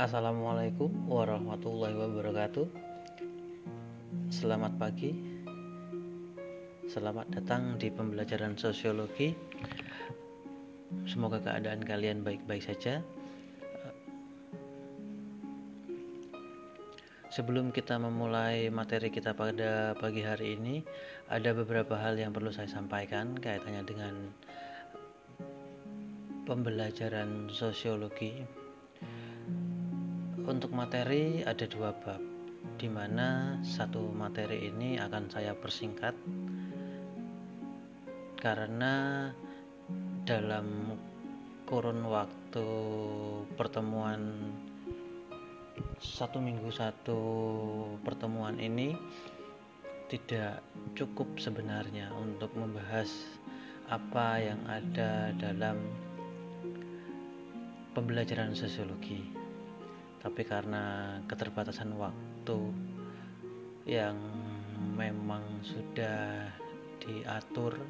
Assalamualaikum warahmatullahi wabarakatuh. Selamat pagi. Selamat datang di pembelajaran sosiologi. Semoga keadaan kalian baik-baik saja. Sebelum kita memulai materi kita pada pagi hari ini, ada beberapa hal yang perlu saya sampaikan kaitannya dengan pembelajaran sosiologi. Untuk materi ada dua bab, di mana satu materi ini akan saya persingkat karena dalam kurun waktu pertemuan satu minggu satu pertemuan ini tidak cukup sebenarnya untuk membahas apa yang ada dalam pembelajaran sosiologi tapi karena keterbatasan waktu yang memang sudah diatur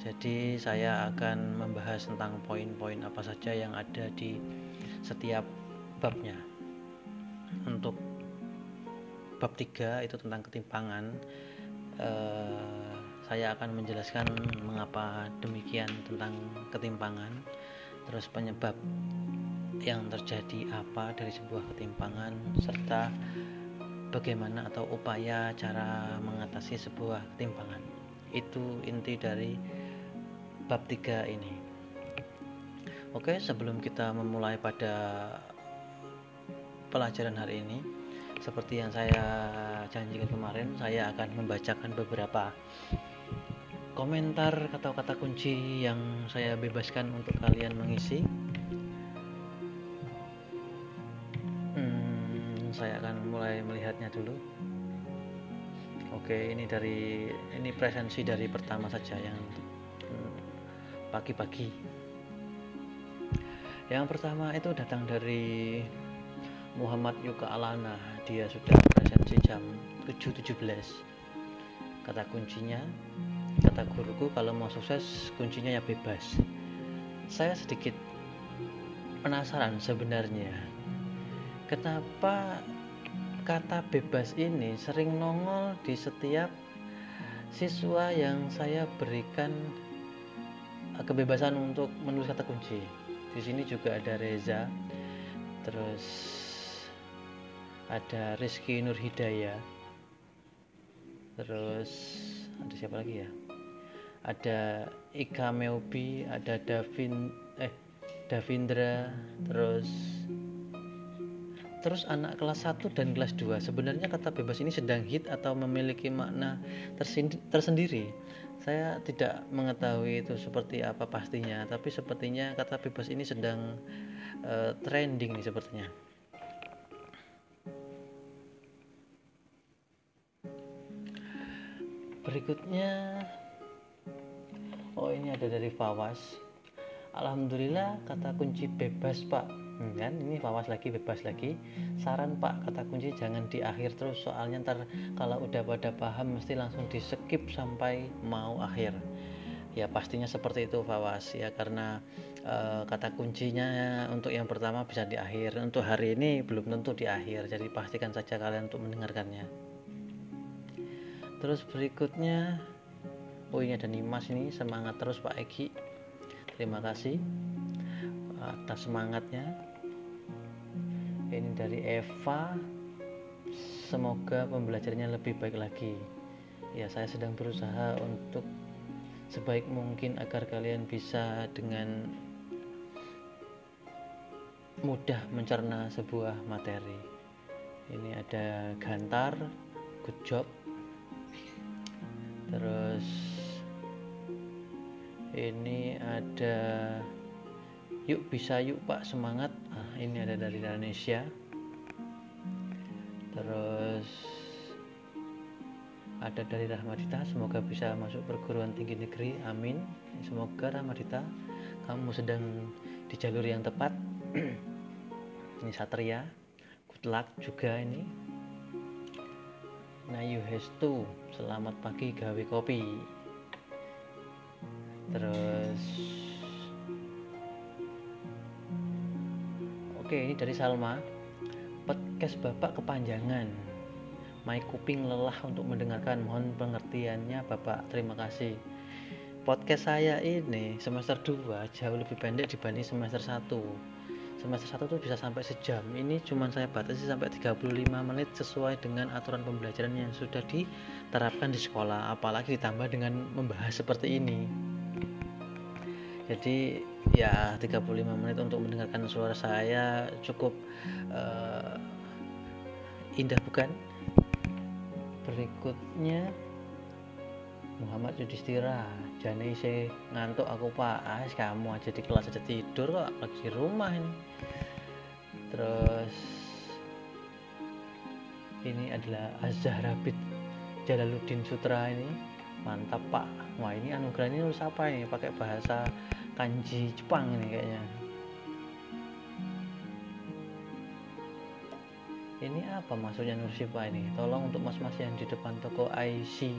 jadi saya akan membahas tentang poin-poin apa saja yang ada di setiap babnya. Untuk bab 3 itu tentang ketimpangan eh, saya akan menjelaskan mengapa demikian tentang ketimpangan terus penyebab yang terjadi apa dari sebuah ketimpangan serta bagaimana atau upaya cara mengatasi sebuah ketimpangan. Itu inti dari bab 3 ini. Oke sebelum kita memulai pada pelajaran hari ini seperti yang saya janjikan kemarin saya akan membacakan beberapa komentar kata-kata kunci yang saya bebaskan untuk kalian mengisi mulai melihatnya dulu. Oke ini dari ini presensi dari pertama saja yang hmm, pagi-pagi. Yang pertama itu datang dari Muhammad Yuka Alana. Dia sudah presensi jam 7.17 kata kuncinya kata guruku kalau mau sukses kuncinya ya bebas. Saya sedikit penasaran sebenarnya kenapa kata bebas ini sering nongol di setiap siswa yang saya berikan eh, kebebasan untuk menulis kata kunci. Di sini juga ada Reza, terus ada Rizky Nur Hidayah, terus ada siapa lagi ya? Ada Ika Meubi, ada Davin, eh Davindra, terus Terus anak kelas 1 dan kelas 2 sebenarnya kata bebas ini sedang hit atau memiliki makna tersendiri. Saya tidak mengetahui itu seperti apa pastinya, tapi sepertinya kata bebas ini sedang uh, trending nih sepertinya. Berikutnya Oh, ini ada dari Fawas. Alhamdulillah kata kunci bebas, Pak kan? Ini fawas lagi bebas lagi. Saran pak kata kunci jangan di akhir terus. Soalnya ntar kalau udah pada paham mesti langsung di skip sampai mau akhir. Ya pastinya seperti itu fawas ya karena e, kata kuncinya untuk yang pertama bisa di akhir untuk hari ini belum tentu di akhir jadi pastikan saja kalian untuk mendengarkannya. Terus berikutnya oh ini ada Nimas ini. Semangat terus Pak Egi terima kasih atas semangatnya ini dari Eva. Semoga pembelajarannya lebih baik lagi. Ya saya sedang berusaha untuk sebaik mungkin agar kalian bisa dengan mudah mencerna sebuah materi. Ini ada Gantar good job. Terus ini ada yuk bisa yuk pak semangat. Ah, ini ada dari Indonesia. Terus ada dari Rahmadita. Semoga bisa masuk perguruan tinggi negeri. Amin. Semoga Rahmadita kamu sedang di jalur yang tepat. Ini Satria. Good luck juga ini. Nah you Hestu selamat pagi gawe kopi. Terus Oke, ini dari Salma. podcast bapak kepanjangan. My kuping lelah untuk mendengarkan. Mohon pengertiannya bapak. Terima kasih. Podcast saya ini semester 2 jauh lebih pendek dibanding semester 1 semester 1 tuh bisa sampai sejam. Ini cuma saya batasi sampai 35 menit sesuai dengan aturan pembelajaran yang sudah diterapkan di sekolah. Apalagi ditambah dengan membahas seperti ini jadi ya 35 menit untuk mendengarkan suara saya cukup uh, indah bukan? Berikutnya Muhammad Yudhistira jane isi ngantuk. Aku pak ah kamu aja di kelas aja tidur kok lagi rumah ini. Terus ini adalah Azharabit Jalaluddin Sutra ini. Mantap pak. Wah ini anugerah ini nulis apa ini? Pakai bahasa kanji Jepang ini kayaknya. Ini apa maksudnya Nursipa ini? Tolong untuk mas-mas yang di depan toko IC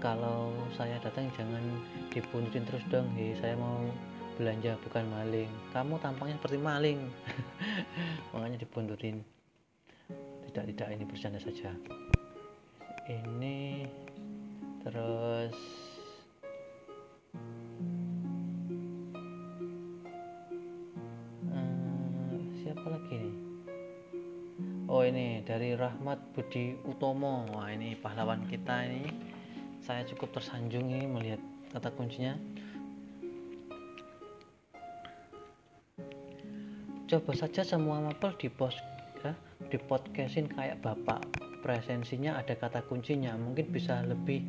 kalau saya datang jangan dibuntutin terus dong. Hei saya mau belanja bukan maling. Kamu tampangnya seperti maling. Makanya dibuntutin. Tidak tidak ini bercanda saja. Ini terus siapa lagi nih oh ini dari Rahmat Budi Utomo. Wah ini pahlawan kita ini. Saya cukup tersanjung ini melihat kata kuncinya. Coba saja semua mapel di post ya, di podcastin kayak bapak. Presensinya ada kata kuncinya. Mungkin bisa lebih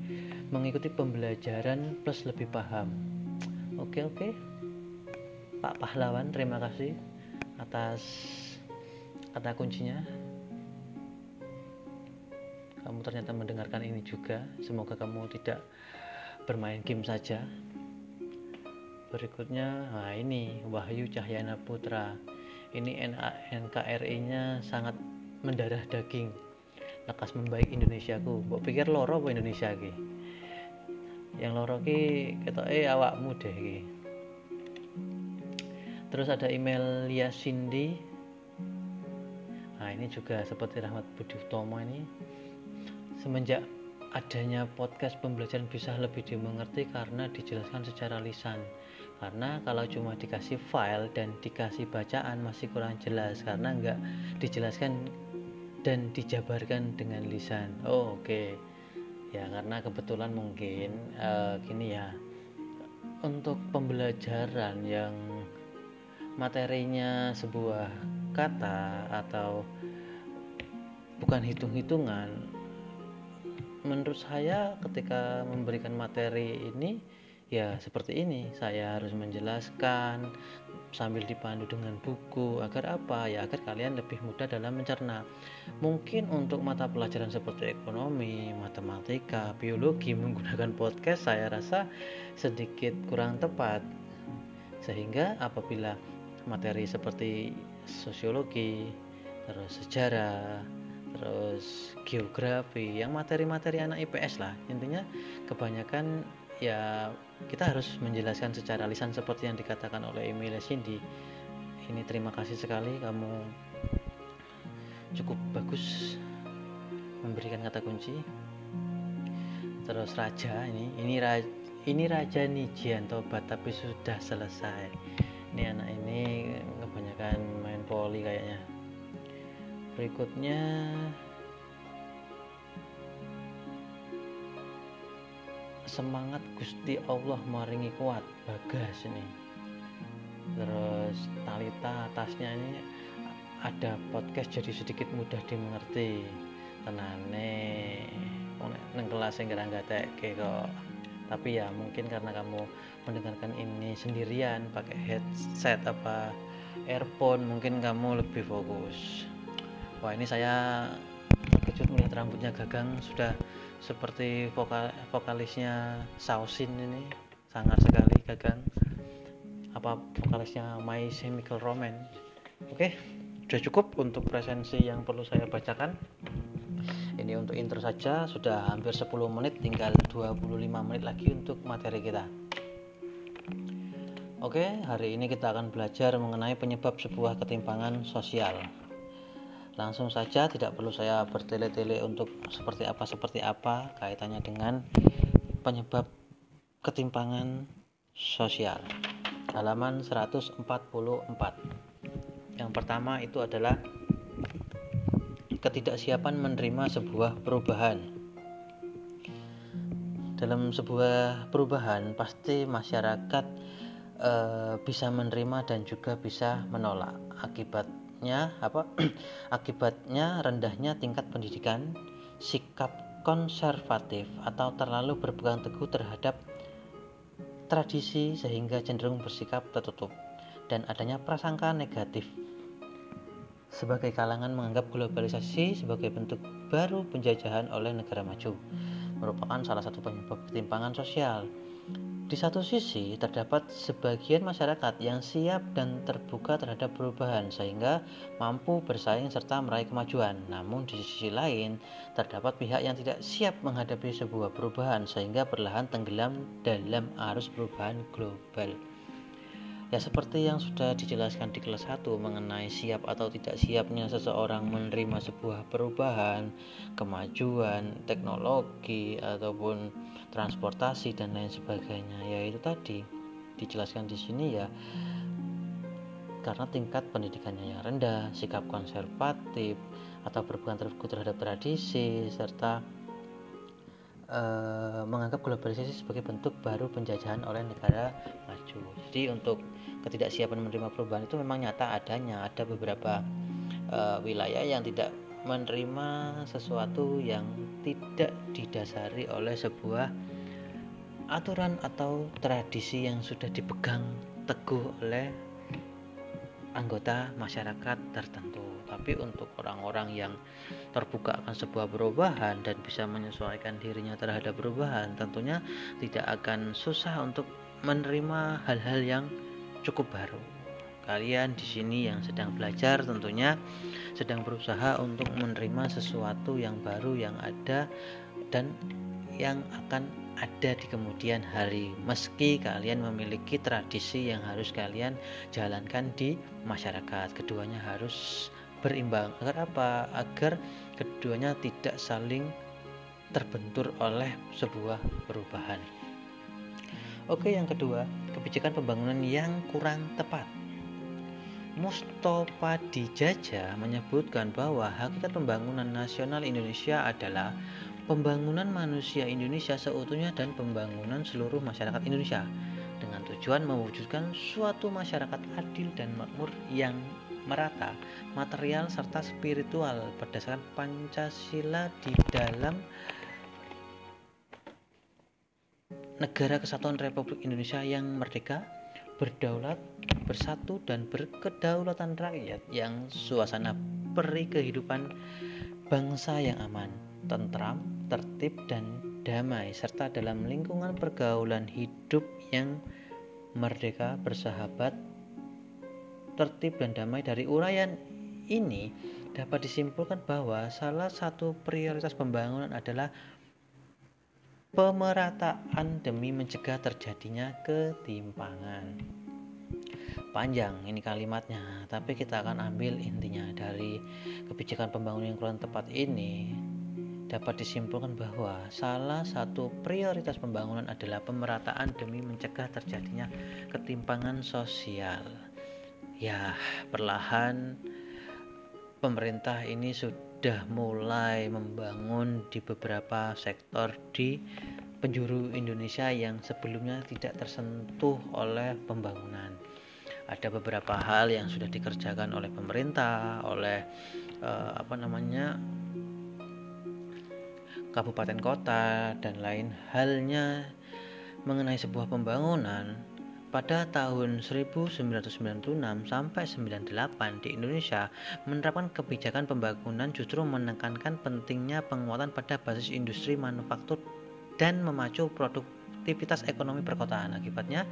mengikuti pembelajaran plus lebih paham. Oke oke. Pak Pahlawan terima kasih atas kata kuncinya. Kamu ternyata mendengarkan ini juga. Semoga kamu tidak bermain game saja. Berikutnya nah ini Wahyu Cahyana Putra. Ini NKRI nya sangat mendarah daging. Lekas membaik Indonesiaku. Mbok pikir loro apa Indonesia ki yang loro ki eh awakmu deh ki terus ada email Lia Cindy nah ini juga seperti Rahmat Budi Utomo ini Semenjak adanya podcast pembelajaran bisa lebih dimengerti karena dijelaskan secara lisan. Karena kalau cuma dikasih file dan dikasih bacaan masih kurang jelas karena nggak dijelaskan dan dijabarkan dengan lisan. Oh, oke. Okay. Ya, karena kebetulan mungkin uh, gini ya. Untuk pembelajaran yang materinya sebuah kata atau bukan hitung-hitungan. Menurut saya ketika memberikan materi ini ya seperti ini. Saya harus menjelaskan sambil dipandu dengan buku agar apa? Ya agar kalian lebih mudah dalam mencerna. Mungkin untuk mata pelajaran seperti ekonomi matematika biologi menggunakan podcast saya rasa sedikit kurang tepat. Sehingga apabila materi seperti sosiologi terus sejarah terus geografi yang materi-materi anak IPS lah. Intinya kebanyakan ya kita harus menjelaskan secara lisan seperti yang dikatakan oleh Emilia Cindy ini terima kasih sekali kamu cukup bagus memberikan kata kunci. Terus raja ini ini raja ini raja Nijian tobat tapi sudah selesai ini anak ini kebanyakan main poli kayaknya. Berikutnya semangat Gusti Allah maringi kuat bagas ini. Terus Talita atasnya ini ada podcast jadi sedikit mudah dimengerti. Tenane neng kelas yang nggak kok. Tapi ya mungkin karena kamu mendengarkan ini sendirian pakai headset apa earphone mungkin kamu lebih fokus. Wah ini saya terkejut melihat rambutnya gagang sudah seperti vokal vokalisnya Sausin ini sangat sekali gagang. Apa vokalisnya My Chemical Romance. Oke sudah cukup untuk presensi yang perlu saya bacakan. Ini untuk intro saja sudah hampir 10 menit tinggal 25 menit lagi untuk materi kita Oke, hari ini kita akan belajar mengenai penyebab sebuah ketimpangan sosial. langsung saja tidak perlu saya bertele-tele untuk seperti apa seperti apa kaitannya dengan penyebab ketimpangan sosial. Halaman 144 yang pertama itu adalah ketidaksiapan menerima sebuah perubahan. Dalam sebuah perubahan pasti masyarakat e, bisa menerima dan juga bisa menolak. Akibat akibatnya apa? Akibatnya rendahnya tingkat pendidikan sikap konservatif atau terlalu berpegang teguh terhadap tradisi sehingga cenderung bersikap tertutup dan adanya prasangka negatif. Sebagai kalangan menganggap globalisasi sebagai bentuk baru penjajahan oleh negara maju merupakan salah satu penyebab ketimpangan sosial di satu sisi, terdapat sebagian masyarakat yang siap dan terbuka terhadap perubahan sehingga mampu bersaing serta meraih kemajuan. Namun di sisi lain, terdapat pihak yang tidak siap menghadapi sebuah perubahan sehingga perlahan tenggelam dalam arus perubahan global. Ya seperti yang sudah dijelaskan di kelas 1 mengenai siap atau tidak siapnya seseorang menerima sebuah perubahan, kemajuan, teknologi ataupun transportasi dan lain sebagainya. Ya itu tadi dijelaskan di sini ya karena tingkat pendidikannya yang rendah, sikap konservatif atau berpegang teguh terhadap tradisi serta uh, menganggap globalisasi sebagai bentuk baru penjajahan oleh negara maju. Jadi untuk ketidaksiapan menerima perubahan itu memang nyata adanya. Ada beberapa uh, wilayah yang tidak menerima sesuatu yang tidak didasari oleh sebuah aturan atau tradisi yang sudah dipegang teguh oleh anggota masyarakat tertentu. Tapi untuk orang-orang yang terbuka akan sebuah perubahan dan bisa menyesuaikan dirinya terhadap perubahan, tentunya tidak akan susah untuk menerima hal-hal yang cukup baru. Kalian di sini yang sedang belajar tentunya sedang berusaha untuk menerima sesuatu yang baru yang ada dan yang akan ada di kemudian hari. Meski kalian memiliki tradisi yang harus kalian jalankan di masyarakat. Keduanya harus berimbang. Agar apa? Agar keduanya tidak saling terbentur oleh sebuah perubahan. Oke yang kedua kebijakan pembangunan yang kurang tepat Mustafa Dijaja menyebutkan bahwa hakikat pembangunan nasional Indonesia adalah pembangunan manusia Indonesia seutuhnya dan pembangunan seluruh masyarakat Indonesia dengan tujuan mewujudkan suatu masyarakat adil dan makmur yang merata, material serta spiritual berdasarkan Pancasila di dalam negara kesatuan Republik Indonesia yang merdeka, berdaulat, bersatu dan berkedaulatan rakyat yang suasana peri kehidupan bangsa yang aman, tentram, tertib dan damai serta dalam lingkungan pergaulan hidup yang merdeka, bersahabat, tertib dan damai. Dari uraian ini dapat disimpulkan bahwa salah satu prioritas pembangunan adalah pemerataan demi mencegah terjadinya ketimpangan. Panjang ini kalimatnya, tapi kita akan ambil intinya dari kebijakan pembangunan yang kurang tepat ini dapat disimpulkan bahwa salah satu prioritas pembangunan adalah pemerataan demi mencegah terjadinya ketimpangan sosial. Ya, perlahan pemerintah ini sudah mulai membangun di beberapa sektor di penjuru Indonesia yang sebelumnya tidak tersentuh oleh pembangunan. Ada beberapa hal yang sudah dikerjakan oleh pemerintah, oleh uh, apa namanya kabupaten kota dan lain halnya mengenai sebuah pembangunan pada tahun 1996 sampai 98 di Indonesia menerapkan kebijakan pembangunan justru menekankan pentingnya penguatan pada basis industri manufaktur dan memacu produktivitas ekonomi perkotaan. Akibatnya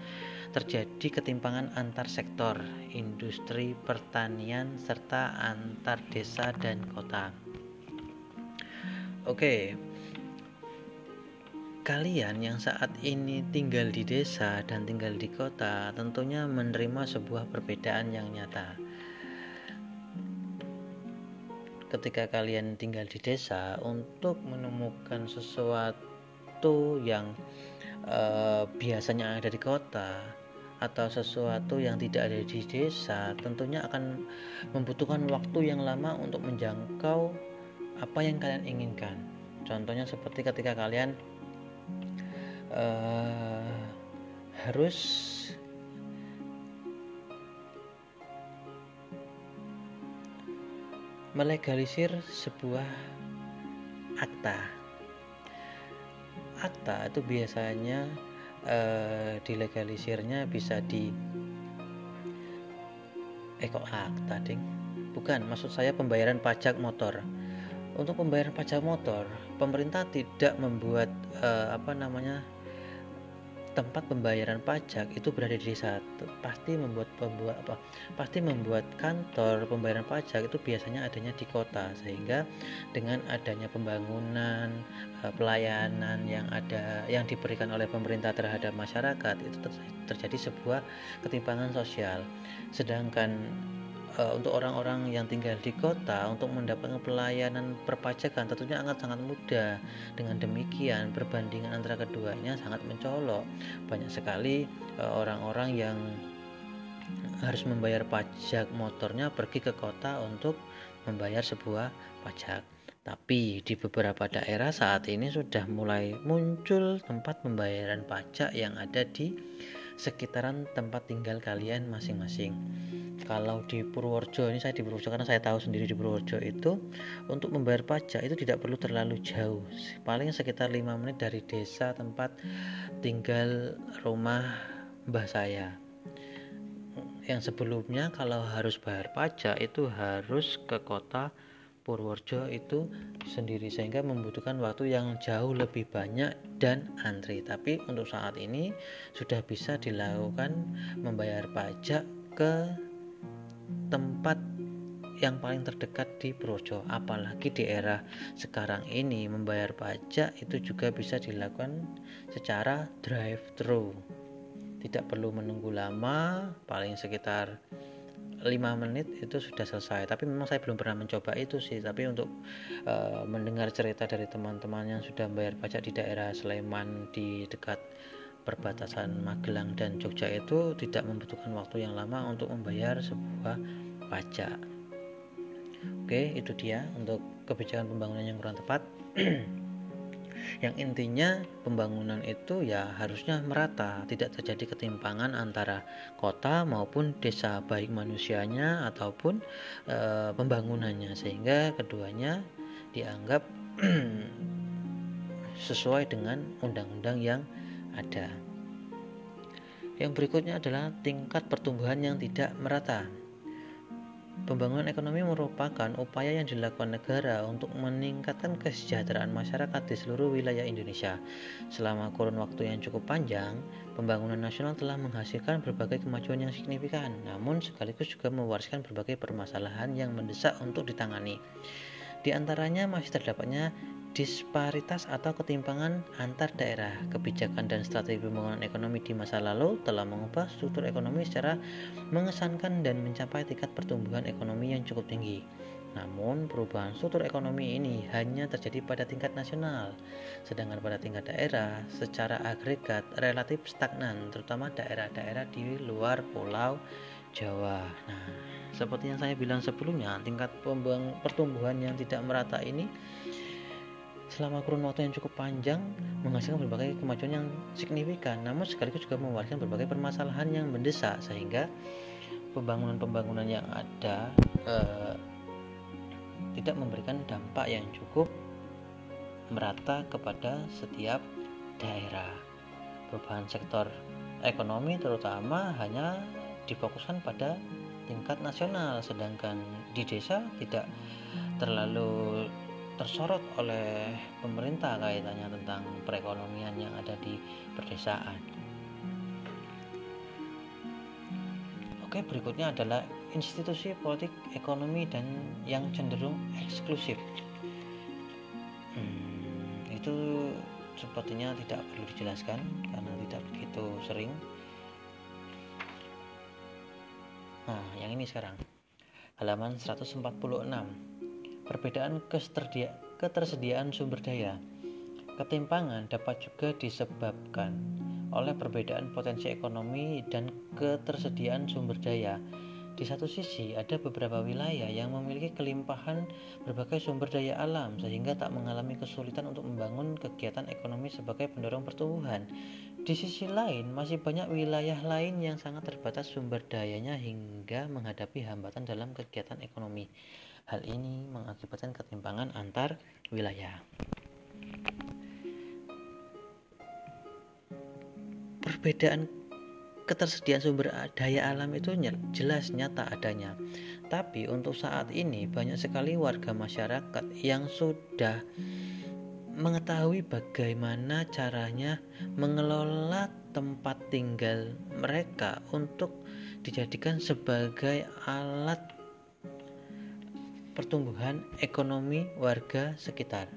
terjadi ketimpangan antar sektor, industri, pertanian serta antar desa dan kota. Oke, Kalian yang saat ini tinggal di desa dan tinggal di kota tentunya menerima sebuah perbedaan yang nyata. ketika kalian tinggal di desa untuk menemukan sesuatu yang uh, biasanya ada di kota atau sesuatu yang tidak ada di desa tentunya akan membutuhkan waktu yang lama untuk menjangkau apa yang kalian inginkan contohnya seperti ketika kalian uh, harus melegalisir sebuah akta. Akta itu biasanya eh, dilegalisirnya bisa di eh kok akta ding bukan maksud saya pembayaran pajak motor untuk pembayaran pajak motor pemerintah tidak membuat eh, apa namanya tempat pembayaran pajak itu berada di desa pasti membuat pembuat apa? Pasti membuat kantor pembayaran pajak itu biasanya adanya di kota sehingga dengan adanya pembangunan eh, pelayanan yang ada yang diberikan oleh pemerintah terhadap masyarakat itu terjadi sebuah ketimpangan sosial. Sedangkan uh, untuk orang-orang yang tinggal di kota untuk mendapatkan pelayanan perpajakan tentunya sangat sangat mudah. Dengan demikian perbandingan antara keduanya sangat mencolok. Banyak sekali eh, orang-orang yang harus membayar pajak motornya pergi ke kota untuk membayar sebuah pajak. Tapi di beberapa daerah saat ini sudah mulai muncul tempat pembayaran pajak yang ada di sekitaran tempat tinggal kalian masing-masing. Kalau di Purworejo ini saya di Purworejo karena saya tahu sendiri di Purworejo itu untuk membayar pajak itu tidak perlu terlalu jauh. Paling sekitar 5 menit dari desa tempat tinggal rumah mbah saya. Yang sebelumnya kalau harus bayar pajak itu harus ke kota Purworejo itu sendiri sehingga membutuhkan waktu yang jauh lebih banyak dan antri. Tapi untuk saat ini sudah bisa dilakukan membayar pajak ke tempat yang paling terdekat di Projo apalagi di era sekarang ini membayar pajak itu juga bisa dilakukan secara drive thru tidak perlu menunggu lama paling sekitar 5 menit itu sudah selesai tapi memang saya belum pernah mencoba itu sih tapi untuk uh, mendengar cerita dari teman-teman yang sudah membayar pajak di daerah Sleman di dekat perbatasan Magelang dan Jogja itu tidak membutuhkan waktu yang lama untuk membayar sebuah pajak. Oke, itu dia untuk kebijakan pembangunan yang kurang tepat. yang intinya pembangunan itu ya harusnya merata, tidak terjadi ketimpangan antara kota maupun desa baik manusianya ataupun e, pembangunannya sehingga keduanya dianggap sesuai dengan undang-undang yang ada. Yang berikutnya adalah tingkat pertumbuhan yang tidak merata. Pembangunan ekonomi merupakan upaya yang dilakukan negara untuk meningkatkan kesejahteraan masyarakat di seluruh wilayah Indonesia. Selama kurun waktu yang cukup panjang, pembangunan nasional telah menghasilkan berbagai kemajuan yang signifikan, namun sekaligus juga mewariskan berbagai permasalahan yang mendesak untuk ditangani. Di antaranya masih terdapatnya disparitas atau ketimpangan antar daerah. Kebijakan dan strategi pembangunan ekonomi di masa lalu telah mengubah struktur ekonomi secara mengesankan dan mencapai tingkat pertumbuhan ekonomi yang cukup tinggi. Namun, perubahan struktur ekonomi ini hanya terjadi pada tingkat nasional, sedangkan pada tingkat daerah secara agregat relatif stagnan, terutama daerah-daerah di luar Pulau Jawa. Nah, seperti yang saya bilang sebelumnya, tingkat pertumbuhan yang tidak merata ini selama kurun waktu yang cukup panjang menghasilkan berbagai kemajuan yang signifikan. Namun sekaligus juga mewariskan berbagai permasalahan yang mendesak sehingga pembangunan-pembangunan yang ada eh, tidak memberikan dampak yang cukup merata kepada setiap daerah. Perubahan sektor ekonomi terutama hanya difokuskan pada tingkat nasional sedangkan di desa tidak terlalu tersorot oleh pemerintah kaitannya tentang perekonomian yang ada di perdesaan. Oke, berikutnya adalah institusi politik ekonomi dan yang cenderung eksklusif. Hmm, itu sepertinya tidak perlu dijelaskan karena tidak begitu sering. Nah, yang ini sekarang halaman 146 perbedaan ketersediaan sumber daya. Ketimpangan dapat juga disebabkan oleh perbedaan potensi ekonomi dan ketersediaan sumber daya. Di satu sisi, ada beberapa wilayah yang memiliki kelimpahan berbagai sumber daya alam sehingga tak mengalami kesulitan untuk membangun kegiatan ekonomi sebagai pendorong pertumbuhan. Di sisi lain, masih banyak wilayah lain yang sangat terbatas sumber dayanya hingga menghadapi hambatan dalam kegiatan ekonomi. Hal ini mengakibatkan ketimpangan antar wilayah. Perbedaan ketersediaan sumber daya alam itu jelas nyata adanya. Tapi untuk saat ini banyak sekali warga masyarakat yang sudah mengetahui bagaimana caranya mengelola tempat tinggal mereka untuk dijadikan sebagai alat pertumbuhan ekonomi warga sekitar.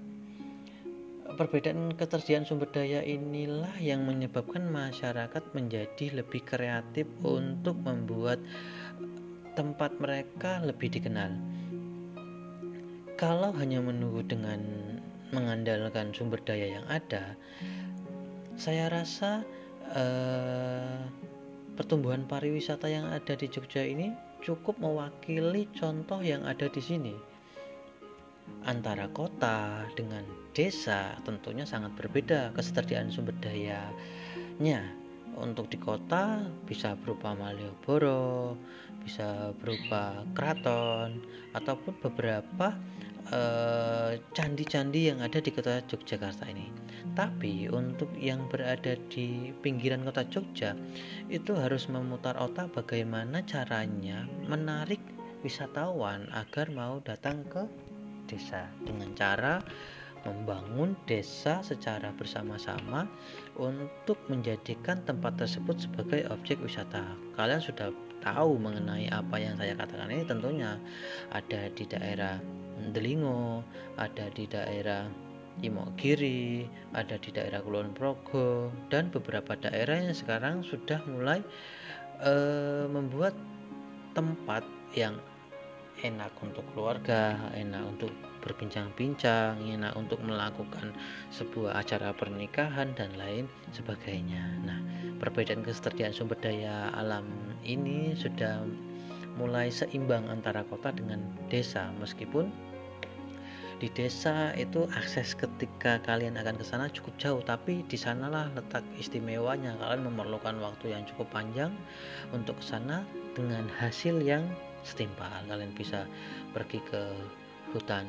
Perbedaan ketersediaan sumber daya inilah yang menyebabkan masyarakat menjadi lebih kreatif untuk membuat tempat mereka lebih dikenal. Kalau hanya menunggu dengan mengandalkan sumber daya yang ada, saya rasa eh, pertumbuhan pariwisata yang ada di Jogja ini cukup mewakili contoh yang ada di sini antara kota dengan desa tentunya sangat berbeda ketersediaan sumber dayanya untuk di kota bisa berupa Malioboro, bisa berupa keraton ataupun beberapa eh, candi-candi uh, yang ada di kota Yogyakarta ini. Tapi untuk yang berada di pinggiran kota Jogja itu harus memutar otak bagaimana caranya menarik wisatawan agar mau datang ke desa dengan cara membangun desa secara bersama-sama untuk menjadikan tempat tersebut sebagai objek wisata. Kalian sudah tahu mengenai apa yang saya katakan ini tentunya ada di daerah Delingo, ada di daerah Imogiri, ada di daerah Kulon Progo dan beberapa daerah yang sekarang sudah mulai uh, membuat tempat yang enak untuk keluarga, enak untuk berbincang-bincang, enak untuk melakukan sebuah acara pernikahan dan lain sebagainya. Nah, perbedaan ketersediaan sumber daya alam ini sudah mulai seimbang antara kota dengan desa meskipun di desa itu akses ketika kalian akan ke sana cukup jauh tapi di sanalah letak istimewanya. Kalian memerlukan waktu yang cukup panjang untuk ke sana dengan hasil yang setimpal. Kalian bisa pergi ke hutan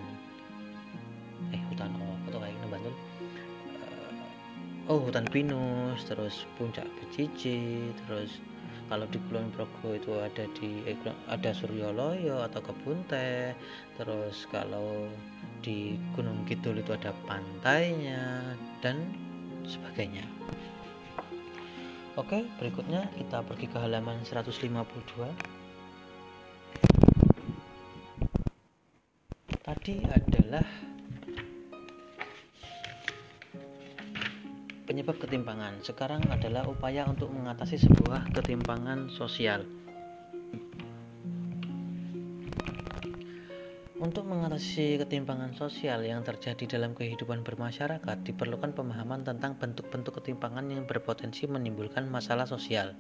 eh hutan oh atau kayak Bantul? Uh, oh hutan pinus terus puncak becici terus kalau di Kulon Progo itu ada di eh, ada Suryoloyo atau kebun teh terus kalau di Gunung Kidul itu ada pantainya dan sebagainya Oke, berikutnya kita pergi ke halaman 152. tadi adalah penyebab ketimpangan. Sekarang adalah upaya untuk mengatasi sebuah ketimpangan sosial. Untuk mengatasi ketimpangan sosial yang terjadi dalam kehidupan bermasyarakat, diperlukan pemahaman tentang bentuk-bentuk ketimpangan yang berpotensi menimbulkan masalah sosial.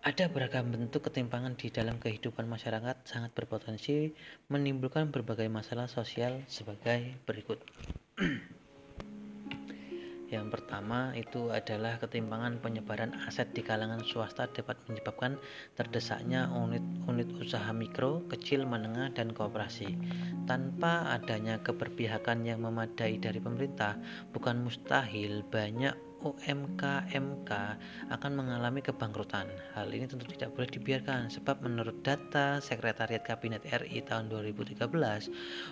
Ada beragam bentuk ketimpangan di dalam kehidupan masyarakat sangat berpotensi menimbulkan berbagai masalah sosial sebagai berikut. Yang pertama itu adalah ketimpangan penyebaran aset di kalangan swasta dapat menyebabkan terdesaknya unit-unit usaha mikro, kecil, menengah, dan kooperasi. Tanpa adanya keberpihakan yang memadai dari pemerintah, bukan mustahil banyak UMKMK akan mengalami kebangkrutan. Hal ini tentu tidak boleh dibiarkan sebab menurut data Sekretariat Kabinet RI tahun 2013,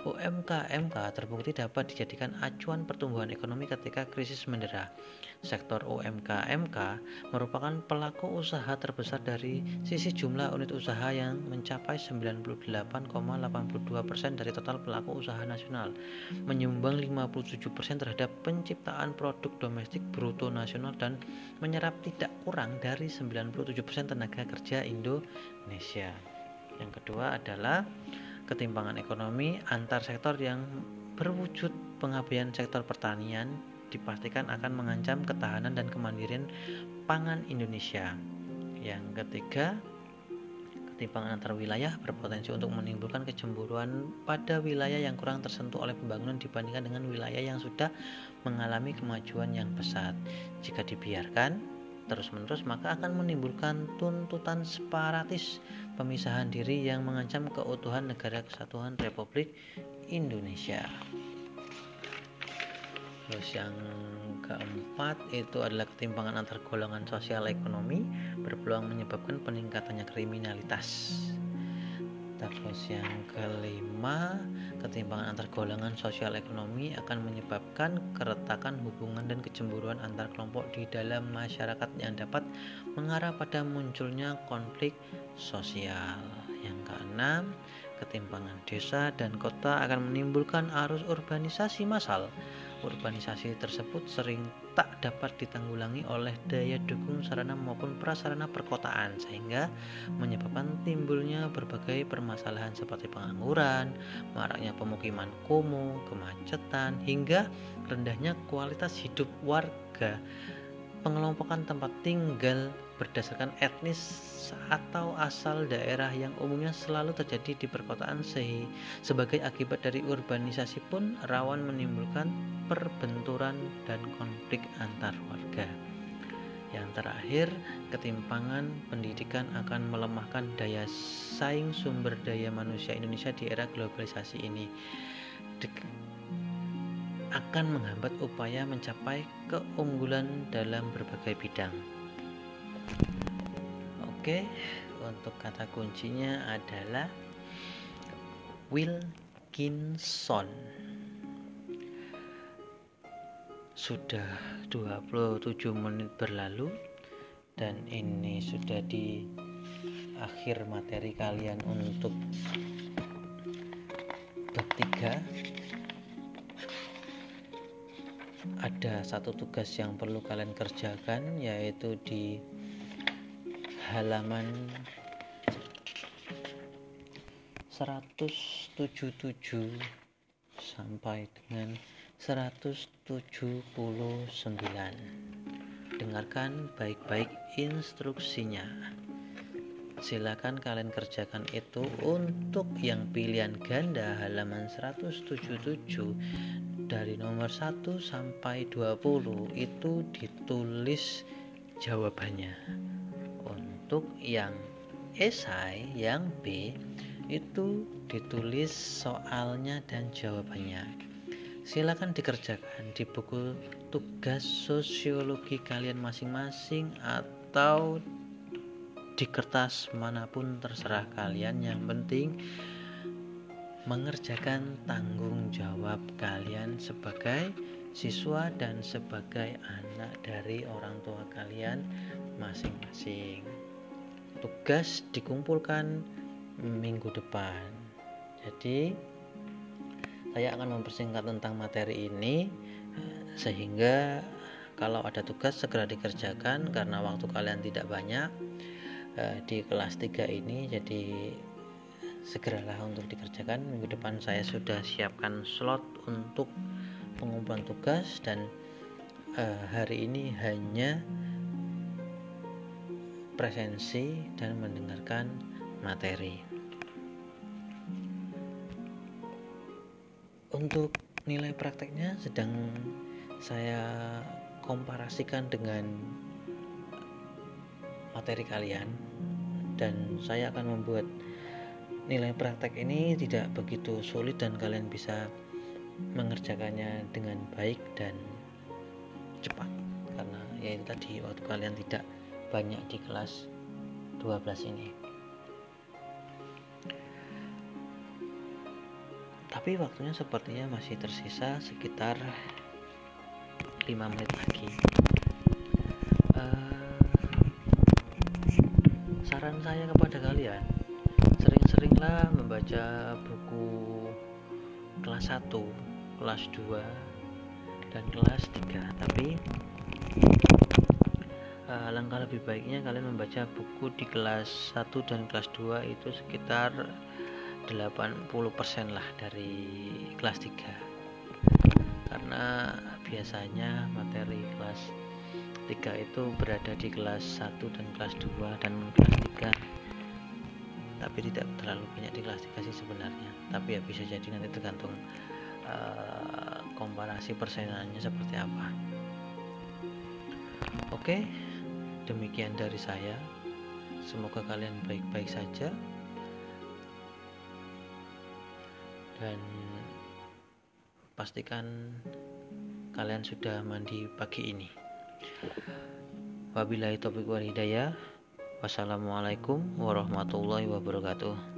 UMKMK terbukti dapat dijadikan acuan pertumbuhan ekonomi ketika krisis mendera. Sektor UMKMK merupakan pelaku usaha terbesar dari sisi jumlah unit usaha yang mencapai 98,82% dari total pelaku usaha nasional, menyumbang 57% terhadap penciptaan produk domestik bruto nasional dan menyerap tidak kurang dari 97% tenaga kerja Indonesia. Yang kedua adalah ketimpangan ekonomi antar sektor yang berwujud pengabaian sektor pertanian dipastikan akan mengancam ketahanan dan kemandirian pangan Indonesia. Yang ketiga, ketimpangan antar wilayah berpotensi untuk menimbulkan kecemburuan pada wilayah yang kurang tersentuh oleh pembangunan dibandingkan dengan wilayah yang sudah mengalami kemajuan yang pesat. Jika dibiarkan terus-menerus maka akan menimbulkan tuntutan separatis pemisahan diri yang mengancam keutuhan negara kesatuan Republik Indonesia. Terus yang keempat itu adalah ketimpangan antar golongan sosial ekonomi berpeluang menyebabkan peningkatannya kriminalitas. Terus yang kelima, ketimpangan antar golongan sosial ekonomi akan menyebabkan keretakan hubungan dan kecemburuan antar kelompok di dalam masyarakat yang dapat mengarah pada munculnya konflik sosial. Yang keenam, ketimpangan desa dan kota akan menimbulkan arus urbanisasi massal urbanisasi tersebut sering tak dapat ditanggulangi oleh daya dukung sarana maupun prasarana perkotaan sehingga menyebabkan timbulnya berbagai permasalahan seperti pengangguran, maraknya pemukiman kumuh, kemacetan hingga rendahnya kualitas hidup warga. Pengelompokan tempat tinggal berdasarkan etnis atau asal daerah yang umumnya selalu terjadi di perkotaan sehingga sebagai akibat dari urbanisasi pun rawan menimbulkan perbenturan dan konflik antar warga. Yang terakhir, ketimpangan pendidikan akan melemahkan daya saing sumber daya manusia Indonesia di era globalisasi ini akan menghambat upaya mencapai keunggulan dalam berbagai bidang. Oke, untuk kata kuncinya adalah Wilkinson. Sudah 27 menit berlalu dan ini sudah di akhir materi kalian untuk 3 ada satu tugas yang perlu kalian kerjakan yaitu di halaman 177 sampai dengan 179 dengarkan baik-baik instruksinya. Silakan kalian kerjakan itu untuk yang pilihan ganda halaman 177 dari nomor 1 sampai 20 itu ditulis jawabannya untuk yang esai yang B itu ditulis soalnya dan jawabannya silakan dikerjakan di buku tugas sosiologi kalian masing-masing atau di kertas mana pun terserah kalian yang penting mengerjakan tanggung jawab kalian sebagai siswa dan sebagai anak dari orang tua kalian masing-masing. Tugas dikumpulkan minggu depan. Jadi, saya akan mempersingkat tentang materi ini sehingga kalau ada tugas segera dikerjakan karena waktu kalian tidak banyak eh, di kelas 3 ini jadi segeralah untuk dikerjakan minggu depan saya sudah siapkan slot untuk pengumpulan tugas dan uh, hari ini hanya presensi dan mendengarkan materi. Untuk nilai prakteknya sedang saya komparasikan dengan materi kalian dan saya akan membuat nilai praktek ini tidak begitu sulit dan kalian bisa mengerjakannya dengan baik dan cepat. Karena ya itu tadi waktu kalian tidak banyak di kelas 12 ini. Tapi waktunya sepertinya masih tersisa sekitar 5 menit lagi. Uh, saran saya kepada kalian sering-seringlah membaca buku kelas 1, kelas 2, dan kelas 3 tapi uh, langkah lebih baiknya kalian membaca buku di kelas 1 dan kelas 2 itu sekitar 80% lah dari kelas 3 karena biasanya materi kelas 3 itu berada di kelas 1 dan kelas 2 dan kelas 3 tapi tidak terlalu banyak di kelas 3 sih sebenarnya. Tapi ya bisa jadi nanti tergantung uh, komparasi persenannya seperti apa. Oke demikian dari saya. Semoga kalian baik-baik saja. Dan pastikan kalian sudah mandi pagi ini. Wabillahi taufiq wal hidayah. Wassalamualaikum warahmatullahi wabarakatuh